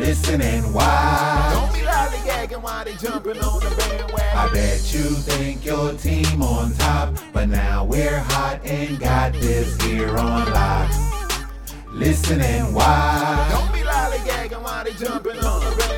Listen and watch. Don't be lollygagging while they jumping on the bandwagon. I bet you think your team on top, but now we're hot and got this here on lock. Listen and watch. Don't be lollygagging while they jumping on the bandwagon.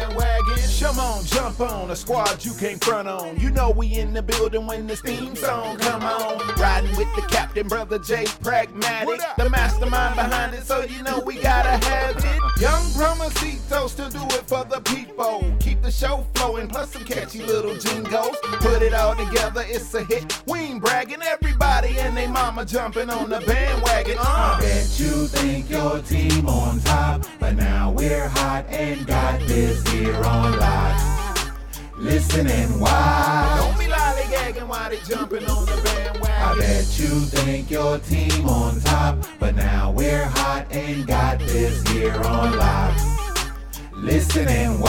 Come on, jump on a squad you can't front on. You know we in the building when this theme song come on. Riding with the captain, brother Jay Pragmatic, the mastermind behind it, so you know we gotta have it. Young Promosito still do it for the people. Keep the show flowing, plus some catchy little jingles. Put it all together, it's a hit. We ain't bragging, everybody and they mama jumping on the bandwagon. I Uh. bet you think your team on top, but now we're hot and got this here on lock. Listen and watch. Don't be lollygagging while they jumping on the bandwagon. I bet you think your team on top, but now we're hot and got this here on lock. Listen and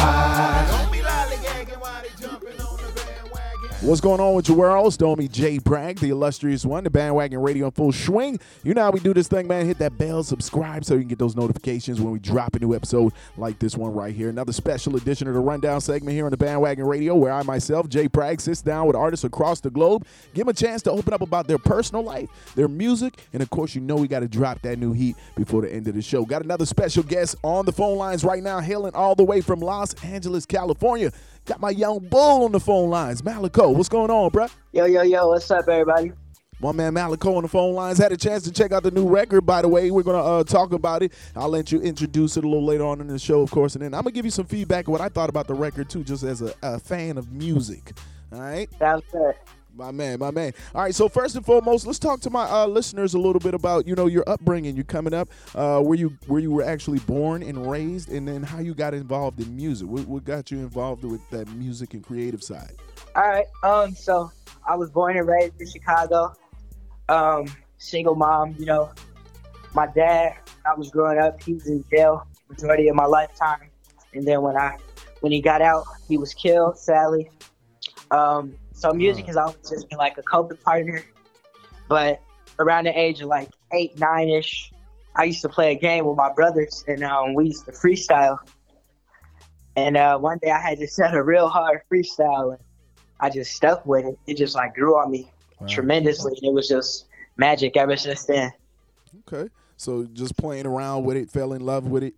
What's going on with your world? It's Domi J. Bragg, the illustrious one, the bandwagon radio in full swing. You know how we do this thing, man. Hit that bell, subscribe so you can get those notifications when we drop a new episode like this one right here. Another special edition of the Rundown segment here on the bandwagon radio, where I myself, Jay Bragg, sits down with artists across the globe, give them a chance to open up about their personal life, their music, and of course, you know we got to drop that new heat before the end of the show. Got another special guest on the phone lines right now, hailing all the way from Los Angeles, California. Got my young bull on the phone lines, Malico. What's going on, bruh? Yo, yo, yo, what's up, everybody? My man Malico on the phone lines had a chance to check out the new record. By the way, we're gonna uh, talk about it. I'll let you introduce it a little later on in the show, of course, and then I'm gonna give you some feedback what I thought about the record too, just as a, a fan of music. All right, Sounds good. My man, my man. All right, so first and foremost, let's talk to my uh, listeners a little bit about you know your upbringing, you coming up, uh, where you where you were actually born and raised, and then how you got involved in music. What, what got you involved with that music and creative side? All right. Um, so I was born and raised in Chicago. Um, single mom, you know. My dad, I was growing up, he was in jail majority of my lifetime. And then when I when he got out, he was killed, sadly. Um, so music has always just been like a coping partner. But around the age of like eight, nine ish, I used to play a game with my brothers and um, we used to freestyle. And uh, one day I had to set a real hard freestyle and I just stuck with it. It just like grew on me tremendously. And it was just magic ever since then. Okay, so just playing around with it, fell in love with it.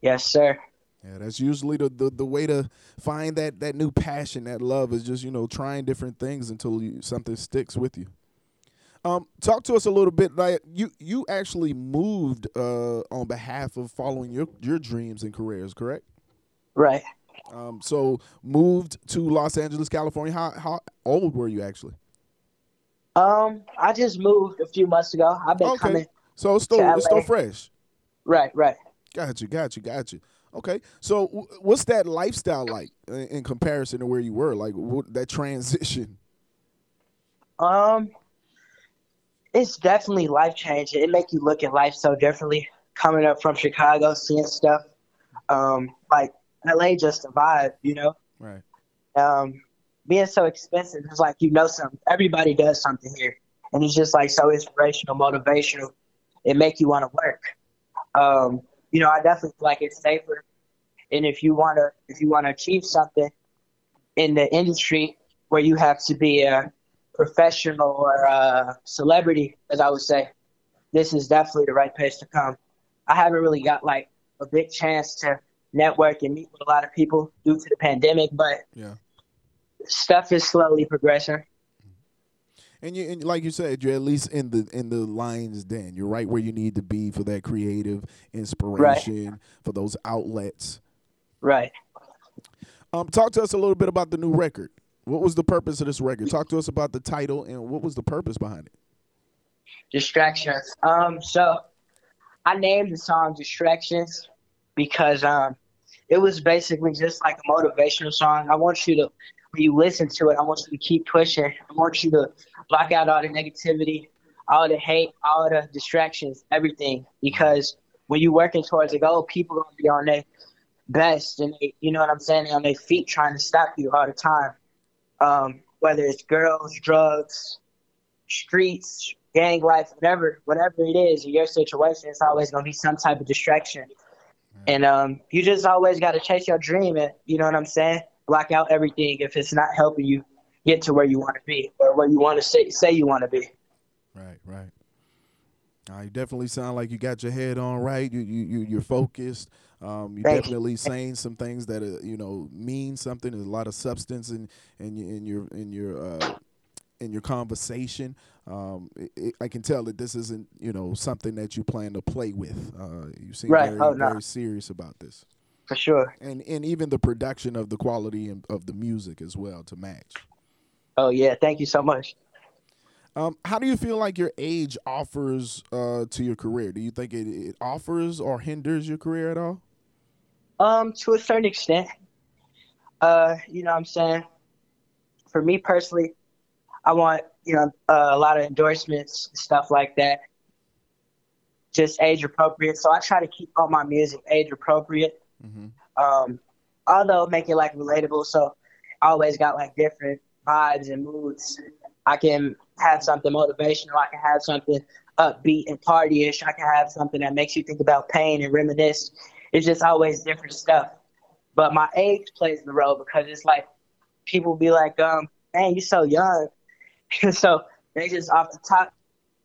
Yes, sir. Yeah, that's usually the, the, the way to find that, that new passion, that love is just, you know, trying different things until you, something sticks with you. Um, talk to us a little bit. Like you, you actually moved uh, on behalf of following your, your dreams and careers, correct? Right. Um, so moved to Los Angeles, California. How how old were you actually? Um, I just moved a few months ago. I've been Okay, coming. so it's still it's still fresh. Right, right. Got you, got you, got you. Okay, so w- what's that lifestyle like in, in comparison to where you were? Like what, that transition? Um, it's definitely life changing. It make you look at life so differently. Coming up from Chicago, seeing stuff, um, like LA, just a vibe, you know. Right. Um, being so expensive, it's like you know something. Everybody does something here, and it's just like so inspirational, motivational. It make you want to work. Um, you know, I definitely feel like it's safer. And if you wanna, if you wanna achieve something in the industry where you have to be a professional or a celebrity, as I would say, this is definitely the right place to come. I haven't really got like a big chance to network and meet with a lot of people due to the pandemic, but Yeah. stuff is slowly progressing. And you, and like you said, you're at least in the in the lion's den. You're right where you need to be for that creative inspiration, for those outlets. Right. Um, talk to us a little bit about the new record. What was the purpose of this record? Talk to us about the title and what was the purpose behind it. Distractions. Um, so I named the song Distractions because um it was basically just like a motivational song. I want you to, you listen to it, I want you to keep pushing. I want you to block out all the negativity, all the hate, all the distractions, everything. Because when you're working towards a goal, people are gonna be on their best, and they, you know what I'm saying, They're on their feet trying to stop you all the time. Um, whether it's girls, drugs, streets, gang life, whatever, whatever it is in your situation, it's always gonna be some type of distraction. And um, you just always got to chase your dream, and you know what I'm saying. Block out everything if it's not helping you get to where you want to be or where you want to say say you want to be. Right, right. Uh, you definitely sound like you got your head on right. You you, you you're focused. Um, you Thank definitely you. saying some things that uh, you know mean something. There's a lot of substance in in, in your in your uh, in your conversation. Um, it, it, I can tell that this isn't you know something that you plan to play with. Uh, you seem right. very oh, no. very serious about this. For sure. And and even the production of the quality of the music as well to match. Oh yeah, thank you so much. Um, how do you feel like your age offers uh, to your career? Do you think it, it offers or hinders your career at all? Um, to a certain extent. Uh, you know what I'm saying? For me personally, I want, you know, uh, a lot of endorsements, stuff like that. Just age appropriate. So I try to keep all my music age appropriate. Mm-hmm. Um, although make it like relatable. So I always got like different vibes and moods. I can have something motivational. I can have something upbeat and partyish. I can have something that makes you think about pain and reminisce. It's just always different stuff. But my age plays the role because it's like people be like, um, man, you're so young. so they just off the top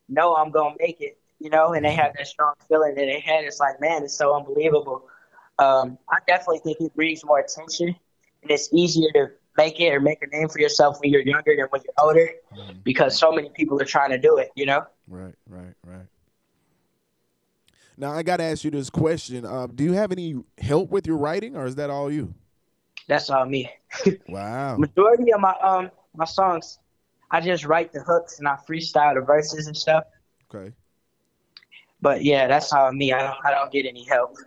know I'm gonna make it, you know, and they have that strong feeling in their head. It's like, man, it's so unbelievable. Um, I definitely think it brings more attention and it's easier to make it or make a name for yourself when you're younger than when you're older mm-hmm. because so many people are trying to do it, you know? Right, right, right. Now I got to ask you this question: uh, Do you have any help with your writing, or is that all you? That's all me. wow. Majority of my um my songs, I just write the hooks and I freestyle the verses and stuff. Okay. But yeah, that's all me. I don't I don't get any help.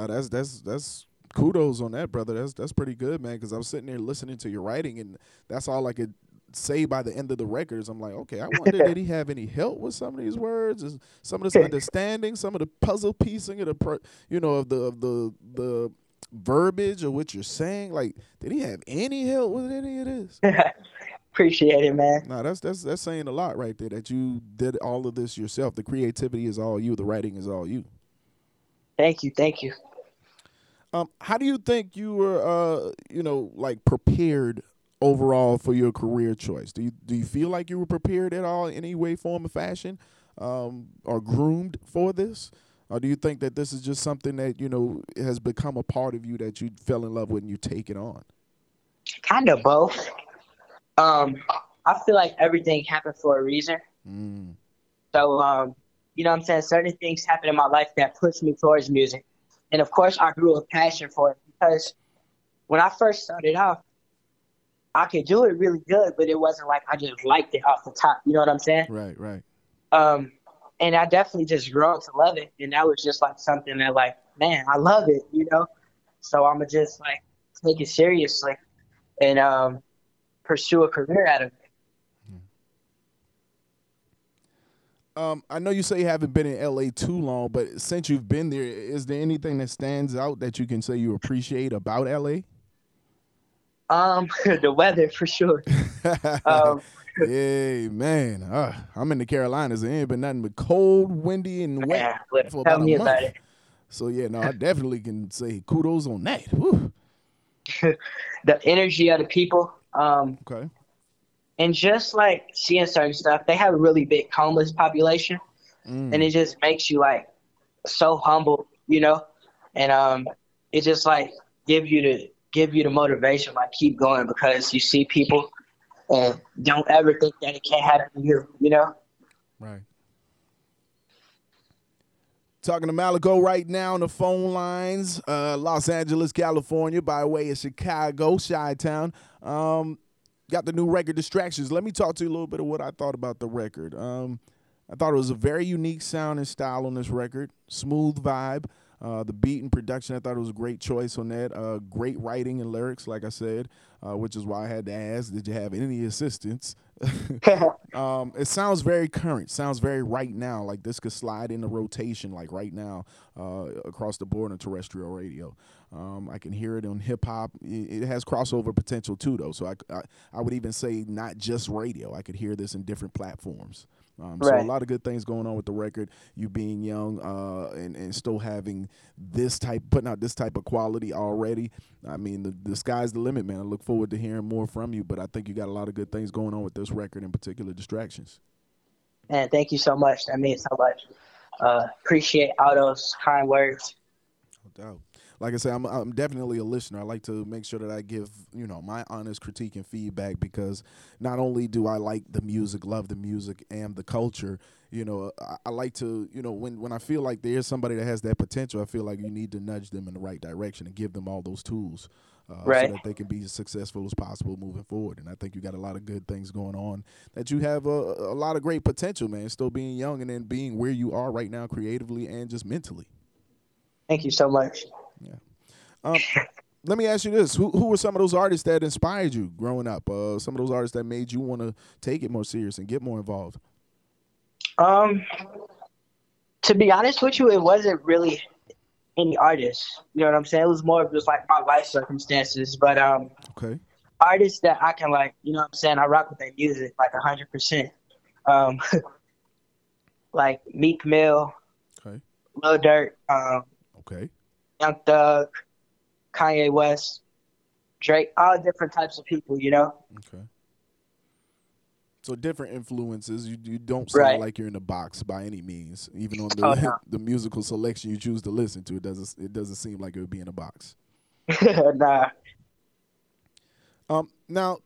Wow, that's that's that's kudos on that, brother. That's that's pretty good, man. Because I was sitting there listening to your writing, and that's all I could say by the end of the records. I'm like, okay, I wonder did he have any help with some of these words, Is some of this understanding, some of the puzzle piecing of the, you know, of the of the the verbiage of what you're saying. Like, did he have any help with any of this? Appreciate it, man. No, that's that's that's saying a lot right there. That you did all of this yourself. The creativity is all you. The writing is all you. Thank you, thank you. Um, how do you think you were, uh, you know, like prepared overall for your career choice? Do you do you feel like you were prepared at all in any way, form, or fashion, um, or groomed for this? Or do you think that this is just something that you know has become a part of you that you fell in love with and you take it on? Kind of both. Um, I feel like everything happened for a reason. Mm. So, um, you know, what I'm saying certain things happen in my life that push me towards music. And of course, I grew a passion for it because when I first started off, I could do it really good, but it wasn't like I just liked it off the top. You know what I'm saying? Right, right. Um, and I definitely just grew up to love it, and that was just like something that, like, man, I love it. You know, so I'ma just like take it seriously and um, pursue a career out of it. Um, I know you say you haven't been in LA too long, but since you've been there, is there anything that stands out that you can say you appreciate about LA? Um, the weather for sure. um, hey man, uh, I'm in the Carolinas. It ain't been nothing but cold, windy, and wet yeah, for about a month. About so yeah, no, I definitely can say kudos on that. the energy of the people. Um, okay and just like seeing certain stuff, they have a really big homeless population, mm. and it just makes you like so humble, you know, and um, it just like give you the give you the motivation, like keep going because you see people and don't ever think that it can't happen to you, you know. Right. Talking to Malico right now on the phone lines, uh, Los Angeles, California, by way of Chicago, Chi Town. Um, got the new record Distractions. Let me talk to you a little bit of what I thought about the record. Um, I thought it was a very unique sound and style on this record, smooth vibe. Uh, the beat and production, I thought it was a great choice on that. Uh, great writing and lyrics, like I said, uh, which is why I had to ask, did you have any assistance? um, it sounds very current, sounds very right now. Like this could slide into rotation, like right now, uh, across the board on terrestrial radio. Um, I can hear it on hip hop. It, it, has crossover potential too, though. So I, I, I, would even say not just radio. I could hear this in different platforms. Um, right. So a lot of good things going on with the record. You being young uh, and and still having this type, putting out this type of quality already. I mean, the the sky's the limit, man. I look forward to hearing more from you. But I think you got a lot of good things going on with this record, in particular, distractions. Man, thank you so much. That means so much. Uh, appreciate all those kind words. No doubt like I said, I'm, I'm definitely a listener. I like to make sure that I give you know my honest critique and feedback because not only do I like the music, love the music and the culture, you know, I, I like to you know when when I feel like there's somebody that has that potential, I feel like you need to nudge them in the right direction and give them all those tools. Uh, right. so that they can be as successful as possible moving forward. And I think you got a lot of good things going on. That you have a, a lot of great potential, man. Still being young and then being where you are right now, creatively and just mentally. Thank you so much. Yeah. Um, let me ask you this: Who who were some of those artists that inspired you growing up? Uh, some of those artists that made you want to take it more serious and get more involved. Um, to be honest with you, it wasn't really any artists. You know what I'm saying? It was more of just like my life circumstances. But um, okay, artists that I can like, you know what I'm saying? I rock with their music like hundred percent. Um, like Meek Mill, okay, Lil Durk, um, okay, Young Thug, Kanye West, Drake, all different types of people, you know. Okay. So different influences. You you don't sound right. like you're in a box by any means. Even on the oh, no. the musical selection you choose to listen to, it doesn't it doesn't seem like it would be in a box. nah. Um. Now,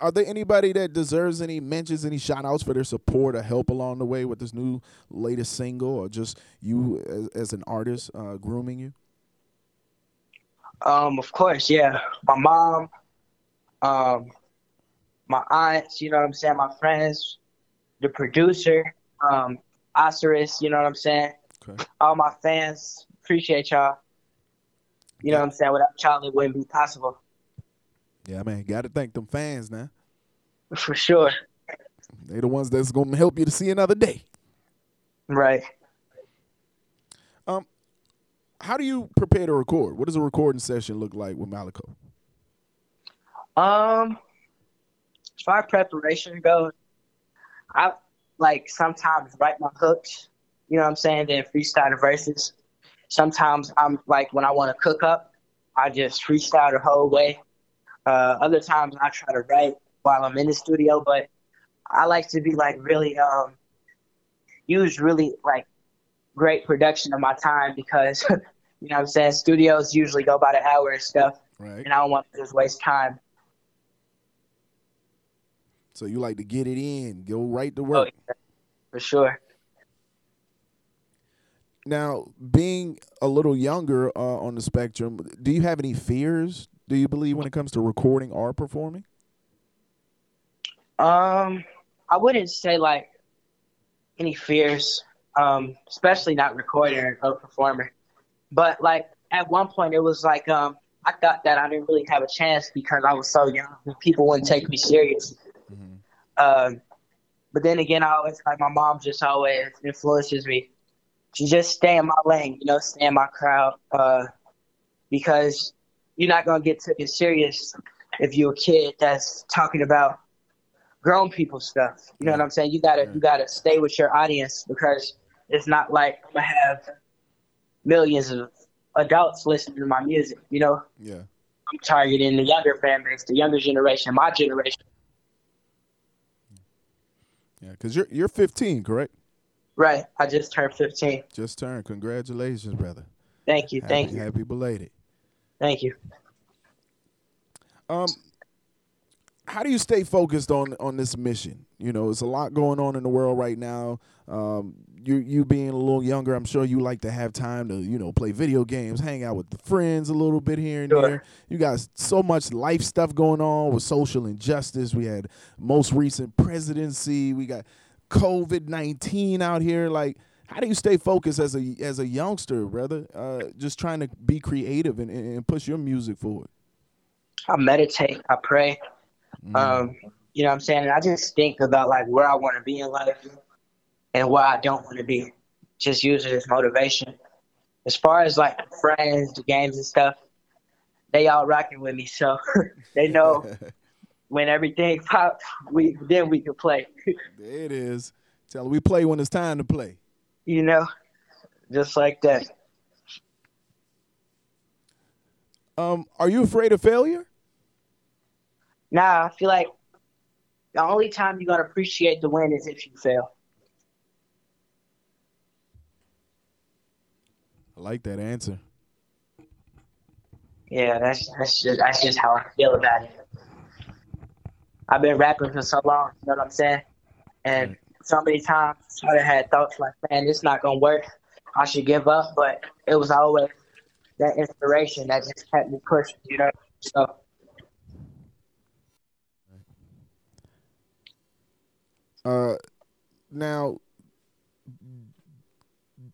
are there anybody that deserves any mentions, any shout outs for their support or help along the way with this new latest single, or just you as, as an artist uh, grooming you? Um, of course, yeah. My mom, um, my aunts, you know what I'm saying, my friends, the producer, um, Osiris, you know what I'm saying? Okay. All my fans, appreciate y'all. You know what I'm saying? Without y'all, it wouldn't be possible. Yeah, man, got to thank them fans now. For sure. They're the ones that's gonna help you to see another day. Right. Um, how do you prepare to record? What does a recording session look like with Malico? Um, as far as preparation goes, I like sometimes write my hooks, you know what I'm saying, then freestyle the verses. Sometimes I'm like when I want to cook up, I just freestyle the whole way. Uh, other times I try to write while I'm in the studio, but I like to be like really um use really like great production of my time because you know I'm saying studios usually go about an hour and stuff, right. and I don't want to just waste time. So you like to get it in, go right to work. Oh, yeah. For sure. Now, being a little younger uh, on the spectrum, do you have any fears? Do you believe when it comes to recording or performing? Um, I wouldn't say like any fears um, especially not recording or performing. But like at one point, it was like um, I thought that I didn't really have a chance because I was so young and people wouldn't take me serious. Mm-hmm. Um, but then again, I always like my mom just always influences me to just stay in my lane, you know, stay in my crowd, uh, because you're not gonna get taken serious if you're a kid that's talking about grown people stuff. You know what I'm saying? You gotta you gotta stay with your audience because it's not like gonna have millions of adults listening to my music. You know? Yeah. I'm targeting the younger fan base, the younger generation, my generation. Yeah, because you're you're 15, correct? Right. I just turned 15. Just turned. Congratulations, brother. Thank you. Happy, thank you. Happy belated. Thank you. Um, how do you stay focused on on this mission? You know, it's a lot going on in the world right now. Um, you you being a little younger, I'm sure you like to have time to you know play video games, hang out with the friends a little bit here and sure. there. You got so much life stuff going on with social injustice. We had most recent presidency. We got COVID nineteen out here. Like, How do you stay focused as a as a youngster, brother? Uh, just trying to be creative and, and push your music forward. I meditate. I pray. Mm. Um, you know what I'm saying? And I just think about like where I want to be in life and where I don't want to be. Just use it as motivation. As far as like friends, the games and stuff, they all rocking with me, so they know when everything pops, we then we can play. there it is. Tell them we play when it's time to play. You know, just like that. Um, are you afraid of failure? Nah, I feel like the only time you're gonna appreciate the win is if you fail. I like that answer. Yeah, that's that's just that's just how I feel about it. I've been rapping for so long, you know what I'm saying? And so many times I had thoughts like, man, it's not gonna work. I should give up, but it was always that inspiration that just kept me pushing, you know. So uh now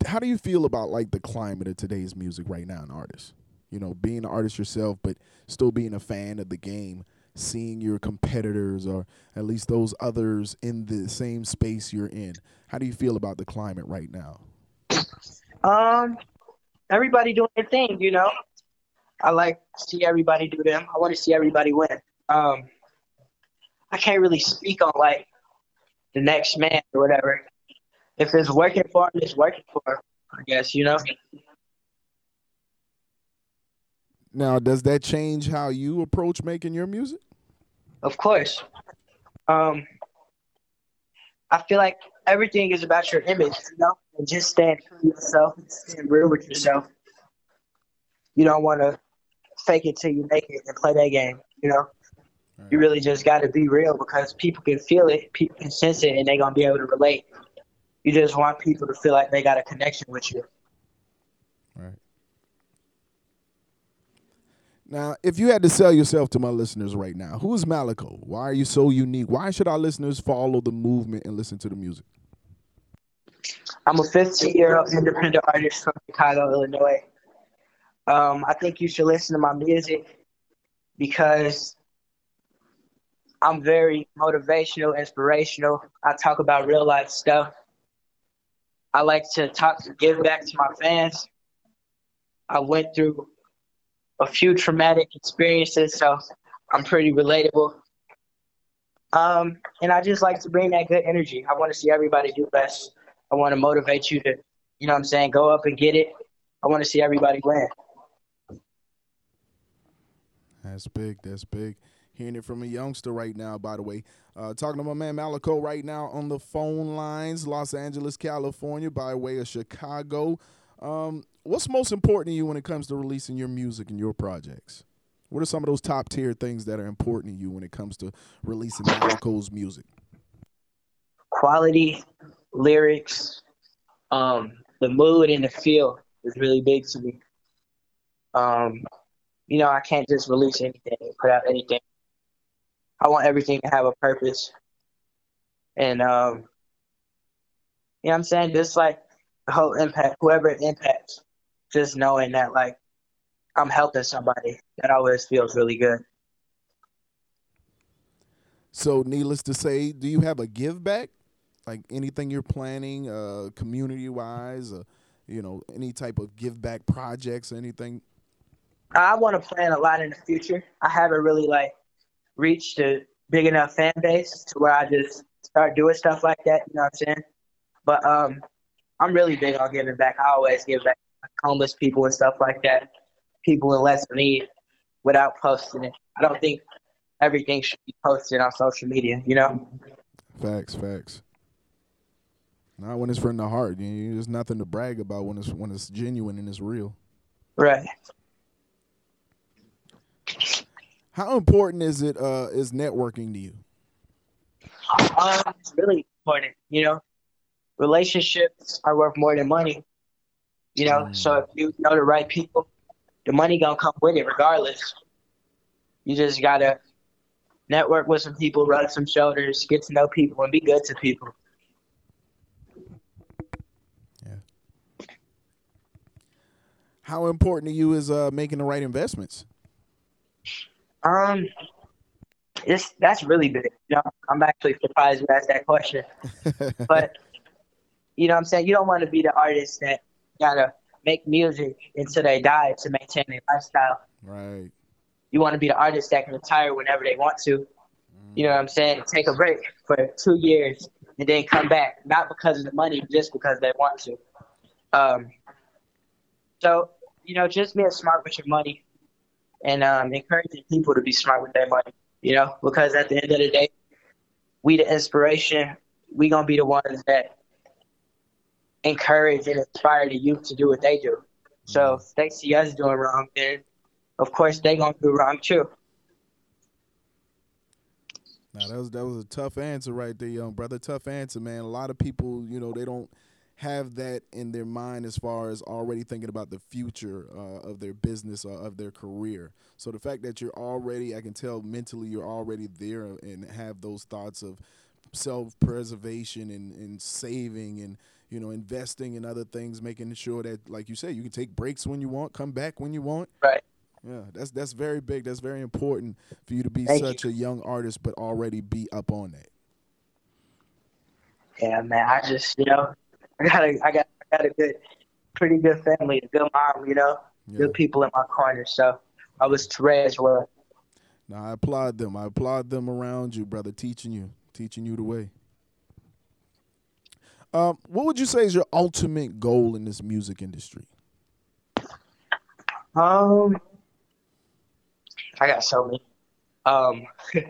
how do you feel about like the climate of today's music right now in artists? You know, being an artist yourself, but still being a fan of the game, seeing your competitors or at least those others in the same space you're in. How do you feel about the climate right now? Um, everybody doing their thing, you know. I like to see everybody do them. I want to see everybody win. Um, I can't really speak on like the next man or whatever if it's working for him, it's working for him. I guess you know. Now, does that change how you approach making your music? Of course. Um, I feel like everything is about your image, you know, and just stand true to yourself, stand real with yourself. You don't want to fake it till you make it and play that game, you know. Right. You really just got to be real because people can feel it, people can sense it, and they're gonna be able to relate. You just want people to feel like they got a connection with you. Right. Now, if you had to sell yourself to my listeners right now, who is Malico? Why are you so unique? Why should our listeners follow the movement and listen to the music? I'm a 15 year old independent artist from Chicago, Illinois. Um, I think you should listen to my music because I'm very motivational, inspirational. I talk about real life stuff. I like to talk, give back to my fans. I went through a few traumatic experiences, so I'm pretty relatable. Um, and I just like to bring that good energy. I want to see everybody do best. I want to motivate you to, you know what I'm saying, go up and get it. I want to see everybody win. That's big. That's big. Hearing it from a youngster right now, by the way. Uh, talking to my man Malico right now on the phone lines, Los Angeles, California, by way of Chicago. Um, what's most important to you when it comes to releasing your music and your projects? What are some of those top tier things that are important to you when it comes to releasing Malico's music? Quality, lyrics, um, the mood and the feel is really big to me. Um, you know, I can't just release anything, put out anything. I want everything to have a purpose. And um you know what I'm saying? Just like the whole impact, whoever it impacts, just knowing that like I'm helping somebody, that always feels really good. So needless to say, do you have a give back? Like anything you're planning, uh, community wise, uh, you know, any type of give back projects, anything? I want to plan a lot in the future. I haven't really like reached a big enough fan base to where I just start doing stuff like that. You know what I'm saying? But um, I'm really big on giving back. I always give back homeless people and stuff like that, people in less need, without posting it. I don't think everything should be posted on social media. You know? Facts, facts. Not when it's from the heart. You know, there's nothing to brag about when it's when it's genuine and it's real. Right. How important is it? Uh, is networking to you? Um, it's really important. You know, relationships are worth more than money. You know, mm. so if you know the right people, the money gonna come with it regardless. You just gotta network with some people, rub some shoulders, get to know people, and be good to people. Yeah, How important to you is uh, making the right investments? Um, it's that's really big. You know, I'm actually surprised you asked that question. but you know, what I'm saying you don't want to be the artist that gotta make music until they die to maintain their lifestyle. Right. You want to be the artist that can retire whenever they want to. You know what I'm saying? Take a break for two years and then come back, not because of the money, just because they want to. Um, so, you know, just being smart with your money and um, encouraging people to be smart with their money, you know, because at the end of the day, we the inspiration. We gonna be the ones that encourage and inspire the youth to do what they do. So if they see us doing wrong, then of course they gonna do wrong too. Now that was that was a tough answer right there, young brother. Tough answer, man. A lot of people, you know, they don't have that in their mind as far as already thinking about the future uh, of their business or of their career. So the fact that you're already, I can tell mentally, you're already there and have those thoughts of self-preservation and, and saving and you know investing in other things, making sure that, like you said, you can take breaks when you want, come back when you want. Right. Yeah, that's that's very big. That's very important for you to be Thank such a young artist, but already be up on that. Yeah, man. I just, you know, I got a, I got, I got a good, pretty good family, a good mom, you know, Yeah. good people in my corner. So I was raised well. Now I applaud them. I applaud them around you, brother, teaching you, teaching you the way. Um, what would you say is your ultimate goal in this music industry? Um, I got so many. Um,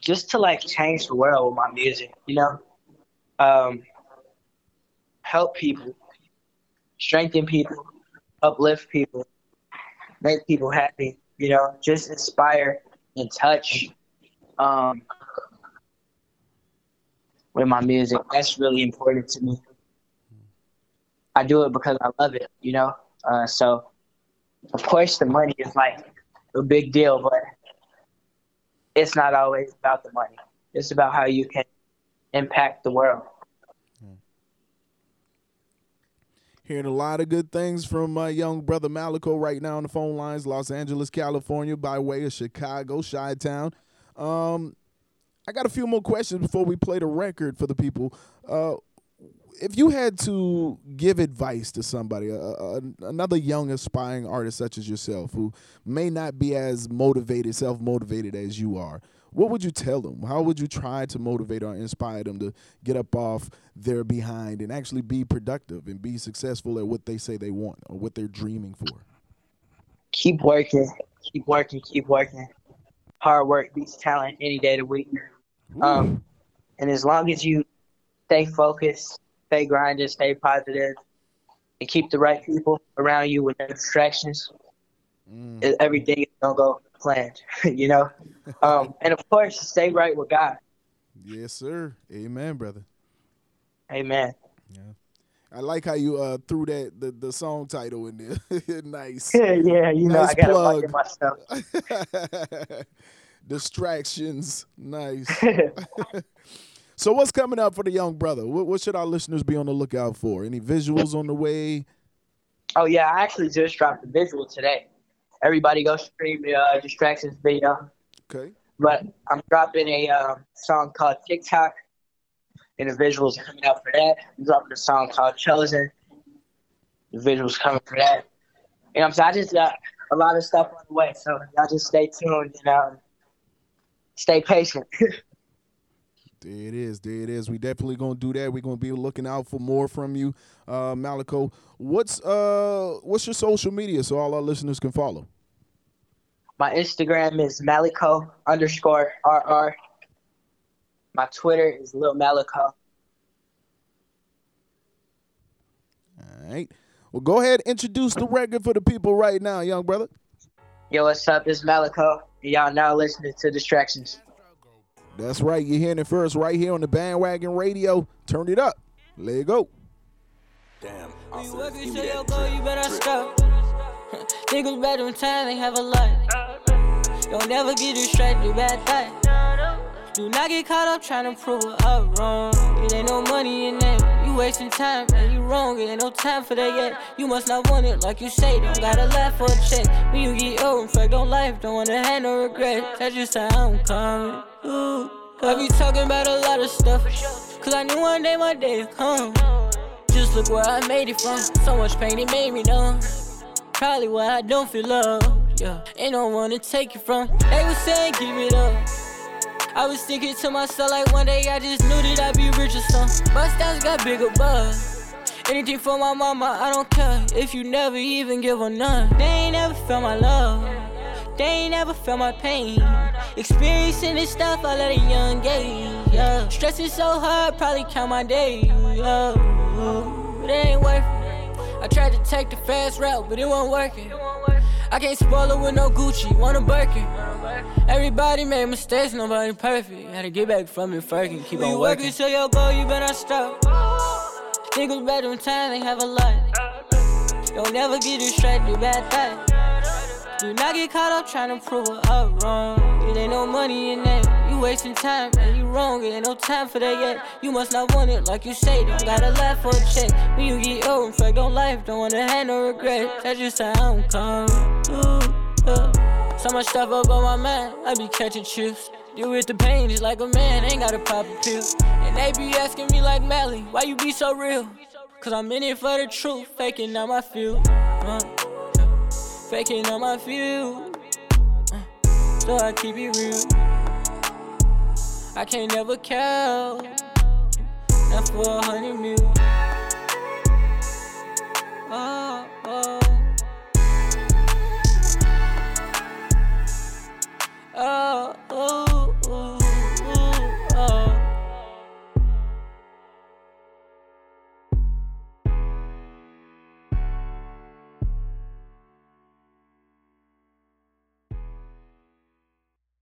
just to like change the world with my music, you know. Um, help people, strengthen people, uplift people, make people happy. You know, just inspire and touch. Um, with my music, that's really important to me. I do it because I love it, you know. Uh, so, of course, the money is like a big deal, but it's not always about the money. It's about how you can impact the world. Hearing a lot of good things from my young brother Malico right now on the phone lines, Los Angeles, California, by way of Chicago, Chi Town. Um, I got a few more questions before we play the record for the people. Uh, if you had to give advice to somebody, uh, another young aspiring artist such as yourself, who may not be as motivated, self motivated as you are, what would you tell them? How would you try to motivate or inspire them to get up off their behind and actually be productive and be successful at what they say they want or what they're dreaming for? Keep working, keep working, keep working. Hard work beats talent any day of the week. Um, and as long as you stay focused, stay grinding, stay positive, and keep the right people around you with no distractions, Mm. everything is gonna go planned. you know, um, and of course, stay right with God. Yes, sir. Amen, brother. Amen. Yeah. I like how you uh, threw that the, the song title in there. nice. yeah, yeah, you know, Nice I gotta plug. myself. Distractions. Nice. so what's coming up for the young brother? What, what should our listeners be on the lookout for? Any visuals on the way? oh yeah, I actually just dropped the visual today. Everybody go stream the uh, distractions video. Okay. But I'm dropping a um, song called TikTok, and the visuals coming out for that. I'm dropping a song called Chosen. The visuals coming for that. You know I'm saying? I just got a lot of stuff on the way, so y'all just stay tuned and um, stay patient. There it is. There it is. We definitely gonna do that. We're gonna be looking out for more from you, uh, Malico. What's uh what's your social media so all our listeners can follow? My Instagram is Malico underscore RR. My Twitter is Lil Malico. All right. Well, go ahead introduce the record for the people right now, young brother. Yo, what's up? It's Malico. And y'all now listening to Distractions. That's right. You're hearing it first right here on the bandwagon radio. Turn it up. Let it go. Damn. When you Also, work give and me your that goal, you better drip. stop. Niggas better in time, they have a lot. Don't never get distracted, bad thought. Do not get caught up trying to prove it up wrong. It ain't no money in that. You wasting time, and you wrong, ain't no time for that yet. You must not want it like you say, don't gotta laugh for a check. When you get old, in fact, don't life, don't wanna have no regret. That's just how I'm coming. Ooh. I be talking about a lot of stuff, cause I knew one day my day would come. Just look where I made it from. So much pain, it made me numb. Probably why I don't feel love. Yeah, ain't no one to take it from. They was saying, give it up. I was thinking to myself like one day I just knew that I'd be rich or something. My stats got bigger buzz. Anything for my mama, I don't care if you never even give her none. They ain't never felt my love. They ain't never felt my pain. Experiencing this stuff all at a young age. Yeah. Stressing so hard, probably count my days. Yeah. But it ain't worth it. I tried to take the fast route, but it wasn't working. I can't spoil it with no Gucci, want a Birkin. Everybody made mistakes, nobody perfect. Had to get back from it first and keep on working. So your goal, you better stop. Niggas in time, they have a lot. Don't never get distracted, do bad thought. Do not get caught up trying to prove it up wrong. It ain't no money in that. You wasting time and you wrong. It ain't no time for that yet. You must not want it like you say. Don't gotta laugh for a check. When you get old, fact, don't life. Don't wanna have no regret. That's just how I'm coming. Ooh. So much stuff up on my mind. I be catching chips. You with the pain just like a man, ain't gotta pop a pill. And they be asking me like Mally, why you be so real? Cause I'm in it for the truth, faking out my feel, Uh, uh, faking out my feel, Uh, so I keep it real. I can't never count. Not for a hundred mil. Oh, oh. Oh, oh.